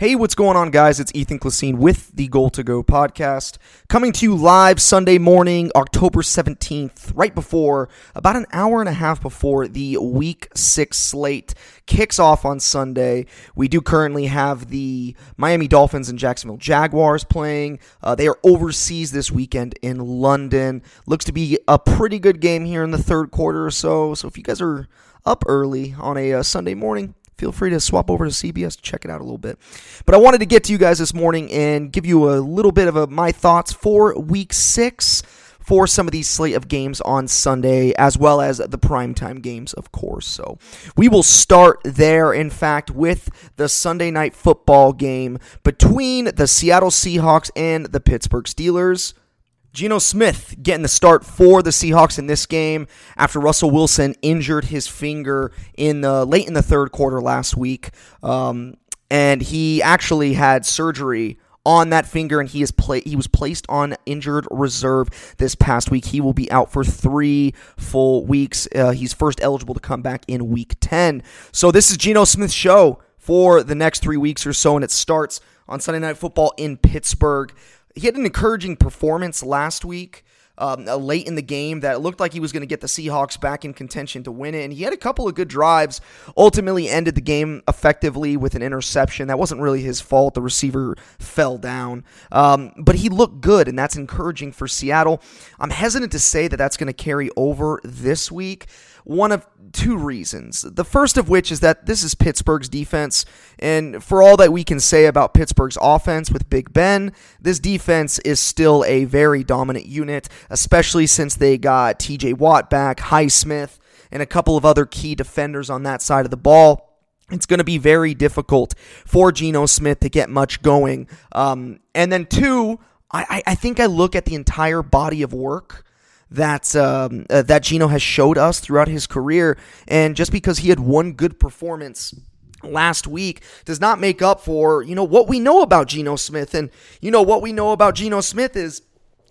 Hey, what's going on, guys? It's Ethan Klasine with the Goal to Go podcast, coming to you live Sunday morning, October 17th, right before, about an hour and a half before the week six slate kicks off on Sunday. We do currently have the Miami Dolphins and Jacksonville Jaguars playing. Uh, they are overseas this weekend in London. Looks to be a pretty good game here in the third quarter or so. So if you guys are up early on a uh, Sunday morning, feel free to swap over to CBS to check it out a little bit. But I wanted to get to you guys this morning and give you a little bit of a, my thoughts for week six for some of these slate of games on Sunday, as well as the primetime games, of course. So we will start there, in fact, with the Sunday night football game between the Seattle Seahawks and the Pittsburgh Steelers. Geno Smith getting the start for the Seahawks in this game after Russell Wilson injured his finger in the late in the third quarter last week, um, and he actually had surgery on that finger, and he is pla- he was placed on injured reserve this past week. He will be out for three full weeks. Uh, he's first eligible to come back in week ten. So this is Geno Smith's show for the next three weeks or so, and it starts on Sunday Night Football in Pittsburgh he had an encouraging performance last week. Um, uh, late in the game that looked like he was going to get the Seahawks back in contention to win it. And he had a couple of good drives. Ultimately, ended the game effectively with an interception. That wasn't really his fault. The receiver fell down. Um, but he looked good, and that's encouraging for Seattle. I'm hesitant to say that that's going to carry over this week one of two reasons. The first of which is that this is Pittsburgh's defense, and for all that we can say about Pittsburgh's offense with Big Ben, this defense is still a very dominant unit, especially since they got TJ Watt back, Highsmith, and a couple of other key defenders on that side of the ball it's going to be very difficult for Geno Smith to get much going. Um, and then, two, I, I think I look at the entire body of work that um, uh, that Geno has showed us throughout his career, and just because he had one good performance last week does not make up for you know what we know about Geno Smith, and you know what we know about Geno Smith is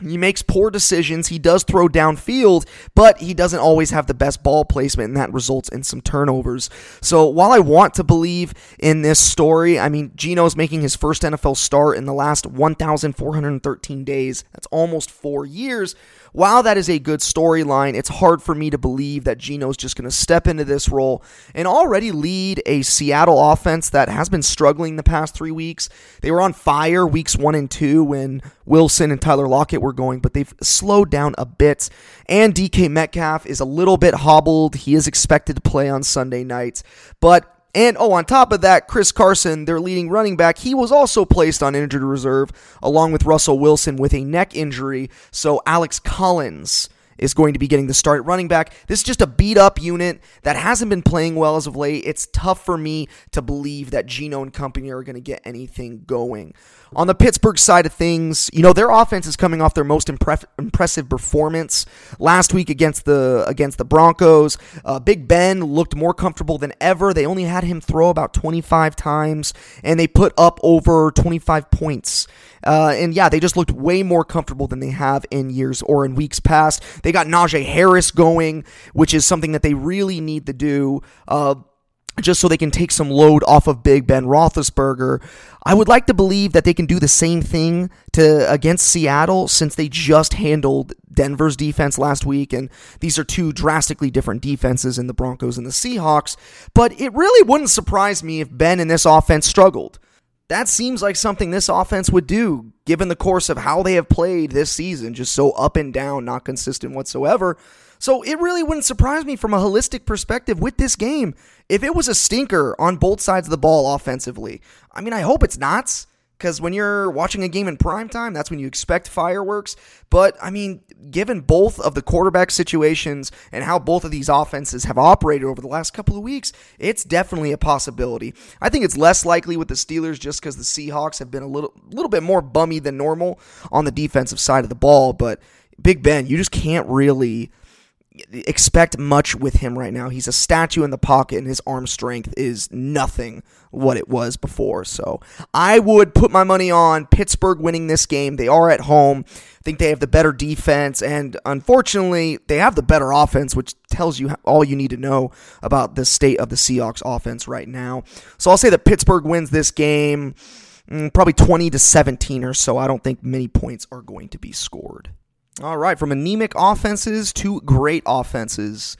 he makes poor decisions. He does throw downfield, but he doesn't always have the best ball placement, and that results in some turnovers. So while I want to believe in this story, I mean, Geno's making his first NFL start in the last 1,413 days. That's almost four years. While that is a good storyline, it's hard for me to believe that Geno's just going to step into this role and already lead a Seattle offense that has been struggling the past three weeks. They were on fire weeks one and two when Wilson and Tyler Lockett were going, but they've slowed down a bit. And DK Metcalf is a little bit hobbled. He is expected to play on Sunday nights, but and oh, on top of that, Chris Carson, their leading running back, he was also placed on injured reserve along with Russell Wilson with a neck injury. So Alex Collins is going to be getting the start at running back. This is just a beat up unit that hasn't been playing well as of late. It's tough for me to believe that Geno and company are going to get anything going. On the Pittsburgh side of things, you know their offense is coming off their most impre- impressive performance last week against the against the Broncos. Uh, Big Ben looked more comfortable than ever. They only had him throw about 25 times, and they put up over 25 points. Uh, and yeah, they just looked way more comfortable than they have in years or in weeks past. They got Najee Harris going, which is something that they really need to do. Uh, just so they can take some load off of Big Ben Roethlisberger. I would like to believe that they can do the same thing to against Seattle since they just handled Denver's defense last week, and these are two drastically different defenses in the Broncos and the Seahawks. But it really wouldn't surprise me if Ben and this offense struggled. That seems like something this offense would do, given the course of how they have played this season, just so up and down, not consistent whatsoever. So it really wouldn't surprise me from a holistic perspective with this game if it was a stinker on both sides of the ball offensively. I mean, I hope it's not. Because when you're watching a game in prime time, that's when you expect fireworks. But I mean, given both of the quarterback situations and how both of these offenses have operated over the last couple of weeks, it's definitely a possibility. I think it's less likely with the Steelers just because the Seahawks have been a little, little bit more bummy than normal on the defensive side of the ball. But Big Ben, you just can't really expect much with him right now. He's a statue in the pocket, and his arm strength is nothing what it was before. So I would put my money on Pittsburgh winning this game. They are at home. I think they have the better defense, and unfortunately, they have the better offense, which tells you all you need to know about the state of the Seahawks offense right now. So I'll say that Pittsburgh wins this game. Mm, probably 20 to 17 or so. I don't think many points are going to be scored. All right, from anemic offenses to great offenses.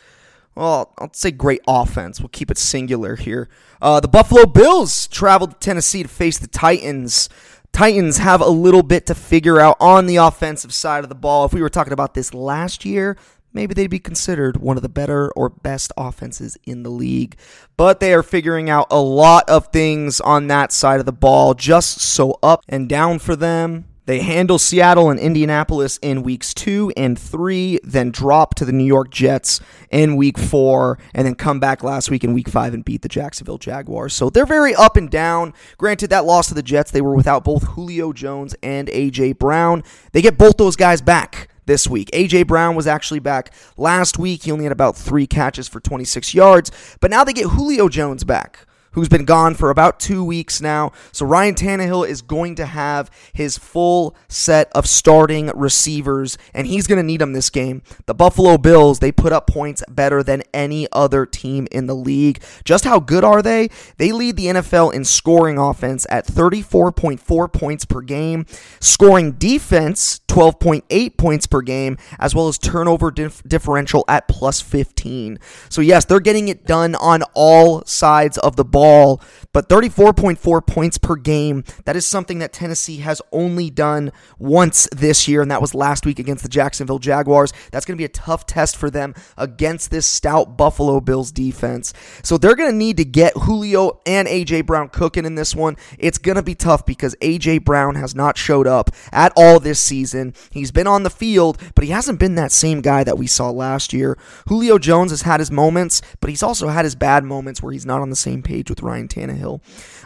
Well, I'll say great offense. We'll keep it singular here. Uh, the Buffalo Bills traveled to Tennessee to face the Titans. Titans have a little bit to figure out on the offensive side of the ball. If we were talking about this last year, maybe they'd be considered one of the better or best offenses in the league. But they are figuring out a lot of things on that side of the ball, just so up and down for them. They handle Seattle and Indianapolis in weeks two and three, then drop to the New York Jets in week four, and then come back last week in week five and beat the Jacksonville Jaguars. So they're very up and down. Granted, that loss to the Jets, they were without both Julio Jones and A.J. Brown. They get both those guys back this week. A.J. Brown was actually back last week. He only had about three catches for 26 yards, but now they get Julio Jones back who's been gone for about two weeks now. So Ryan Tannehill is going to have his full set of starting receivers, and he's going to need them this game. The Buffalo Bills, they put up points better than any other team in the league. Just how good are they? They lead the NFL in scoring offense at 34.4 points per game, scoring defense 12.8 points per game, as well as turnover dif- differential at plus 15. So, yes, they're getting it done on all sides of the ball ball, but 34.4 points per game, that is something that Tennessee has only done once this year, and that was last week against the Jacksonville Jaguars. That's going to be a tough test for them against this stout Buffalo Bills defense. So they're going to need to get Julio and A.J. Brown cooking in this one. It's going to be tough because A.J. Brown has not showed up at all this season. He's been on the field, but he hasn't been that same guy that we saw last year. Julio Jones has had his moments, but he's also had his bad moments where he's not on the same page with Ryan Tannehill.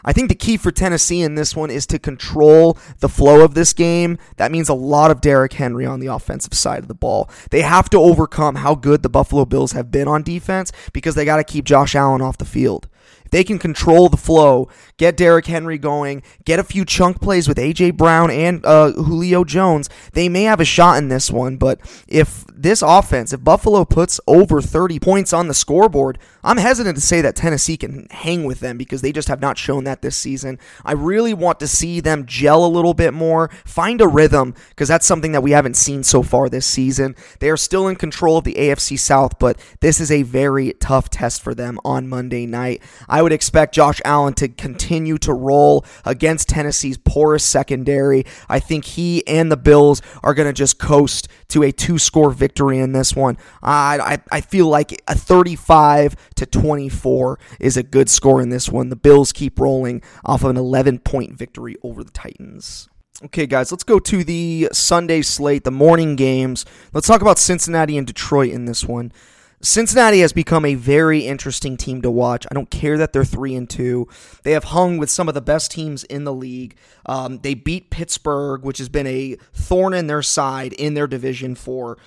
I think the key for Tennessee in this one is to control the flow of this game. That means a lot of Derrick Henry on the offensive side of the ball. They have to overcome how good the Buffalo Bills have been on defense because they got to keep Josh Allen off the field. They can control the flow, get Derrick Henry going, get a few chunk plays with A.J. Brown and uh, Julio Jones, they may have a shot in this one. But if this offense, if Buffalo puts over 30 points on the scoreboard, I'm hesitant to say that Tennessee can hang with them because they just have not shown that this season. I really want to see them gel a little bit more, find a rhythm, because that's something that we haven't seen so far this season. They are still in control of the AFC South, but this is a very tough test for them on Monday night. I would expect Josh Allen to continue to roll against Tennessee's porous secondary. I think he and the Bills are going to just coast to a two score victory in this one. I, I, I feel like a 35 to 24 is a good score in this one. The Bills keep rolling off of an 11 point victory over the Titans. Okay, guys, let's go to the Sunday slate, the morning games. Let's talk about Cincinnati and Detroit in this one. Cincinnati has become a very interesting team to watch. I don't care that they're three and two. They have hung with some of the best teams in the league. Um, they beat Pittsburgh, which has been a thorn in their side in their division for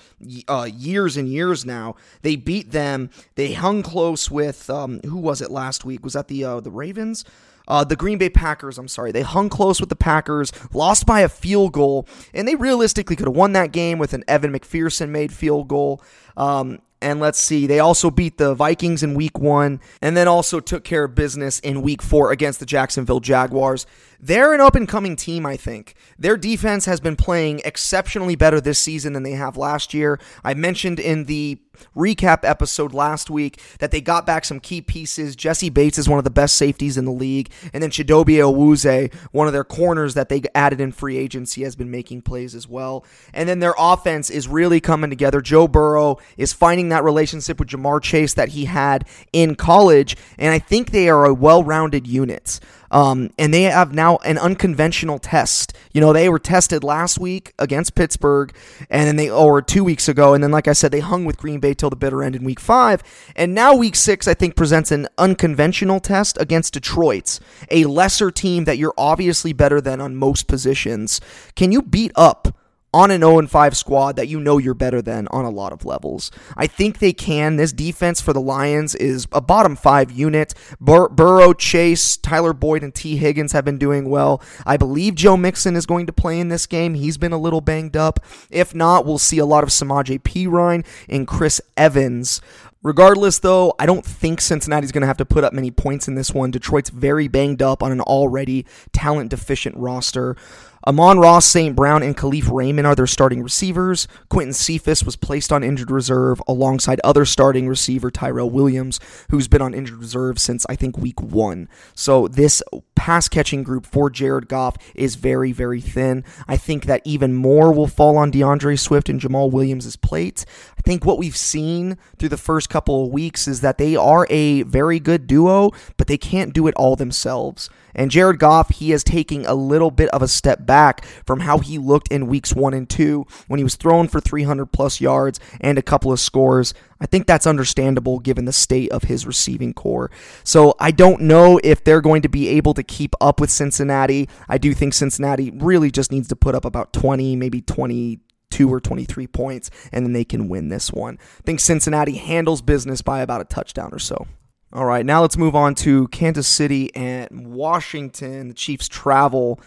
uh, years and years now. They beat them. They hung close with um, who was it last week? Was that the uh, the Ravens? Uh, the Green Bay Packers, I'm sorry, they hung close with the Packers, lost by a field goal, and they realistically could have won that game with an Evan McPherson made field goal. Um, and let's see, they also beat the Vikings in week one and then also took care of business in week four against the Jacksonville Jaguars. They're an up and coming team, I think. Their defense has been playing exceptionally better this season than they have last year. I mentioned in the recap episode last week that they got back some key pieces. Jessie Bates is one of the best safeties in the league, and then Chidobe Awuzie, one of their corners that they added in free agency, has been making plays as well. And then their offense is really coming together. Joe Burrow is finding that relationship with Ja'Marr Chase that he had in college, and I think they are a well-rounded unit. Um, and they have now an unconventional test. You know, they were tested last week against Pittsburgh, and then they, or two weeks ago, and then, like I said, they hung with Green Bay till the bitter end in week five. And now week six, I think, presents an unconventional test against Detroit, a lesser team that you're obviously better than on most positions. Can you beat up on an 0 5 squad that you know you're better than on a lot of levels. I think they can. This defense for the Lions is a bottom five unit. Bur- Burrow, Chase, Tyler Boyd, and Tee Higgins have been doing well. I believe Joe Mixon is going to play in this game. He's been a little banged up. If not, we'll see a lot of Samaje Ryan and Chris Evans. Regardless, though, I don't think Cincinnati's going to have to put up many points in this one. Detroit's very banged up on an already talent deficient roster. Amon-Ra, St. Brown, and Kalif Raymond are their starting receivers. Quintez Cephus was placed on injured reserve alongside other starting receiver Tyrell Williams, who's been on injured reserve since I think week one. So this pass catching group for Jared Goff is very, very thin. I think that even more will fall on D'Andre Swift and Jamaal Williams' plate. I think what we've seen through the first couple of weeks is that they are a very good duo, but they can't do it all themselves. And Jared Goff, he is taking a little bit of a step back from how he looked in weeks one and two when he was thrown for 300 plus yards and a couple of scores. I think that's understandable given the state of his receiving corps. So I don't know if they're going to be able to keep up with Cincinnati. I do think Cincinnati really just needs to put up about 20, maybe 22 or 23 points, and then they can win this one. I think Cincinnati handles business by about a touchdown or so. All right, now let's move on to Kansas City and Washington. The Chiefs travel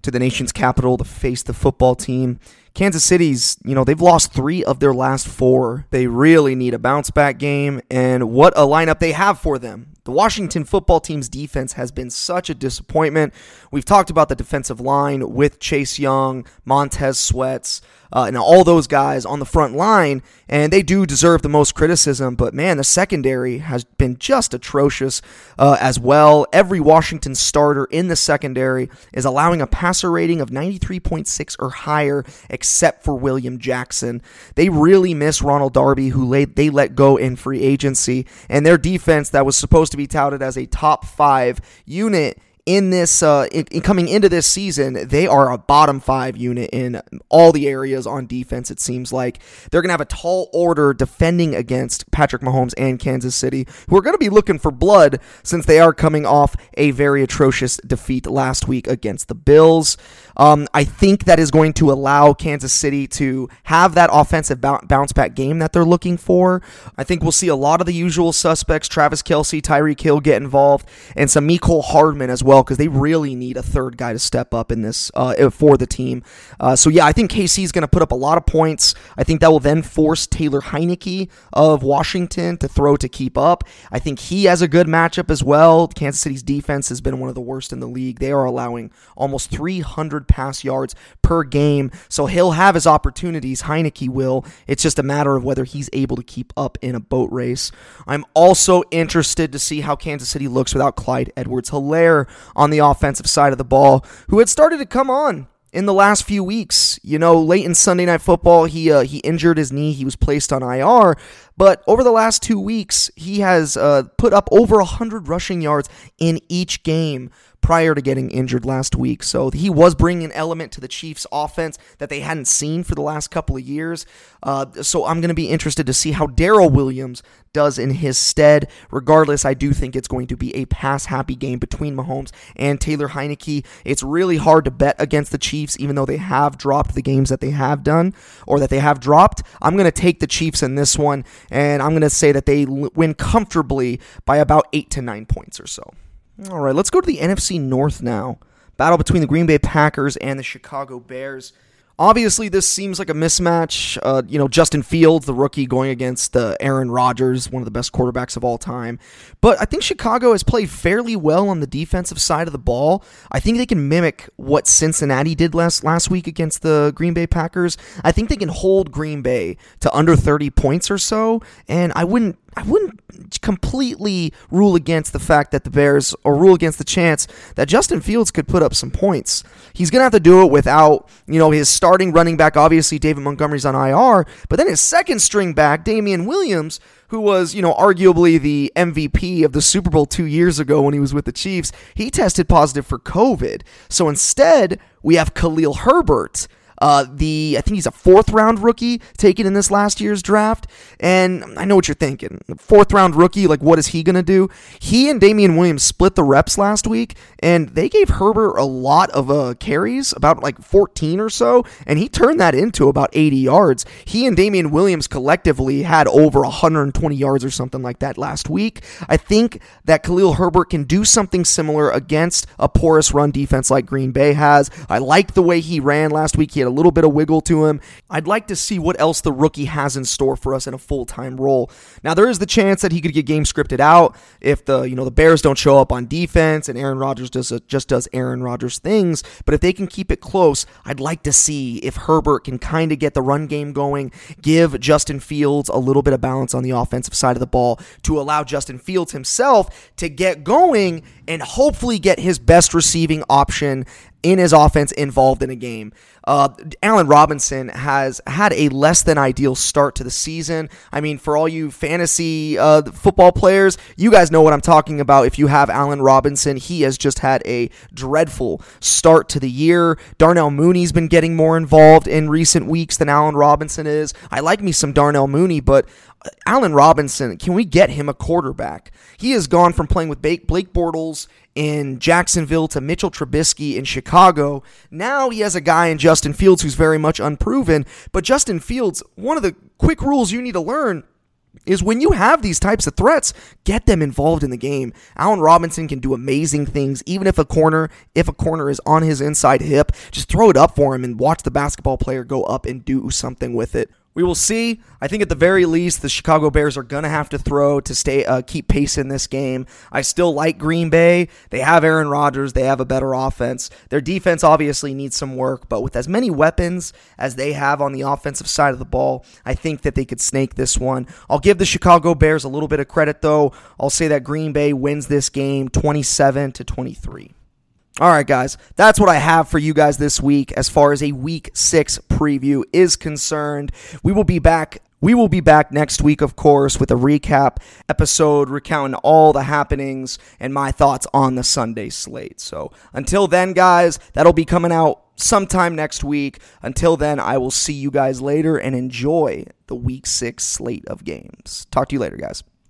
to the nation's capital to face the football team. Kansas City's, you know, they've lost three of their last four. They really need a bounce back game, and what a lineup they have for them. The Washington football team's defense has been such a disappointment. We've talked about the defensive line with Chase Young, Montez Sweats, uh, and all those guys on the front line, and they do deserve the most criticism. But man, the secondary has been just atrocious uh, as well. Every Washington starter in the secondary is allowing a passer rating of 93.6 or higher, except for William Jackson. They really miss Ronald Darby, who they let go in free agency, and their defense that was supposed to be touted as a top five unit in this uh, in, in, coming into this season, they are a bottom five unit in all the areas on defense. It seems like they're going to have a tall order defending against Patrick Mahomes and Kansas City, who are going to be looking for blood since they are coming off a very atrocious defeat last week against the Bills. Um, I think that is going to allow Kansas City to have that offensive bounce back game that they're looking for. I think we'll see a lot of the usual suspects: Travis Kelce, Tyreek Hill get involved, and some Mecole Hardman as well, because they really need a third guy to step up in this uh, for the team. Uh, so yeah, I think KC is going to put up a lot of points. I think that will then force Taylor Heinicke of Washington to throw to keep up. I think he has a good matchup as well. Kansas City's defense has been one of the worst in the league. They are allowing almost 300 pass yards per game. So he'll have his opportunities. Heinicke will. It's just a matter of whether he's able to keep up in a boat race. I'm also interested to see how Kansas City looks without Clyde Edwards Helaire on the offensive side of the ball, who had started to come on in the last few weeks. You know, late in Sunday Night Football, he uh, he injured his knee. He was placed on IR. But over the last two weeks, he has uh, put up over 100 rushing yards in each game prior to getting injured last week. So he was bringing an element to the Chiefs' offense that they hadn't seen for the last couple of years. Uh, so I'm going to be interested to see how Darrel Williams does in his stead. Regardless, I do think it's going to be a pass happy game between Mahomes and Taylor Heinicke. It's really hard to bet against the Chiefs, even though they have dropped the games that they have done or that they have dropped. I'm going to take the Chiefs in this one, and I'm going to say that they win comfortably by about eight to nine points or so. All right, let's go to the NFC North now. Battle between the Green Bay Packers and the Chicago Bears. Obviously, this seems like a mismatch. Uh, you know, Justin Fields, the rookie, going against uh, Aaron Rodgers, one of the best quarterbacks of all time. But I think Chicago has played fairly well on the defensive side of the ball. I think they can mimic what Cincinnati did last last week against the Green Bay Packers. I think they can hold Green Bay to under 30 points or so, and I wouldn't I wouldn't completely rule against the fact that the Bears, or rule against the chance that Justin Fields could put up some points. He's going to have to do it without, you know, his starting running back, obviously David Montgomery's on IR, but then his second string back, Damien Williams, who was, you know, arguably the MVP of the Super Bowl two years ago when he was with the Chiefs, he tested positive for COVID. So instead, we have Khalil Herbert Uh, the I think he's a fourth round rookie taken in this last year's draft. And I know what you're thinking. Fourth round rookie, like what is he gonna do? He and Damien Williams split the reps last week, and they gave Herbert a lot of uh, carries, about like 14 or so, and he turned that into about 80 yards. He and Damien Williams collectively had over 120 yards or something like that last week. I think that Khalil Herbert can do something similar against a porous run defense like Green Bay has. I like the way he ran last week. He had a little bit of wiggle to him. I'd like to see what else the rookie has in store for us in a full-time role. Now there is the chance that he could get game scripted out if the you know the Bears don't show up on defense and Aaron Rodgers does a, just does Aaron Rodgers things. But if they can keep it close, I'd like to see if Herbert can kind of get the run game going, give Justin Fields a little bit of balance on the offensive side of the ball to allow Justin Fields himself to get going and hopefully get his best receiving option in his offense involved in a game. Uh, Allen Robinson has had a less than ideal start to the season. I mean, for all you fantasy uh, football players, you guys know what I'm talking about. If you have Allen Robinson, he has just had a dreadful start to the year. Darnell Mooney's been getting more involved in recent weeks than Allen Robinson is. I like me some Darnell Mooney, but Allen Robinson, can we get him a quarterback? He has gone from playing with Blake Bortles in Jacksonville to Mitchell Trubisky in Chicago. Now he has a guy in Justin Fields who's very much unproven. But Justin Fields, one of the quick rules you need to learn is when you have these types of threats, get them involved in the game. Allen Robinson can do amazing things, even if a corner, if a corner is on his inside hip, just throw it up for him and watch the basketball player go up and do something with it. We will see. I think at the very least, the Chicago Bears are to have to throw to stay uh, keep pace in this game. I still like Green Bay. They have Aaron Rodgers. They have a better offense. Their defense obviously needs some work, but with as many weapons as they have on the offensive side of the ball, I think that they could snake this one. I'll give the Chicago Bears a little bit of credit though. I'll say that Green Bay wins this game 27 to 23. All right, guys, that's what I have for you guys this week as far as a week six preview is concerned. We will be back. We will be back next week, of course, with a recap episode recounting all the happenings and my thoughts on the Sunday slate. So until then, guys, that'll be coming out sometime next week. Until then, I will see you guys later and enjoy the week six slate of games. Talk to you later, guys.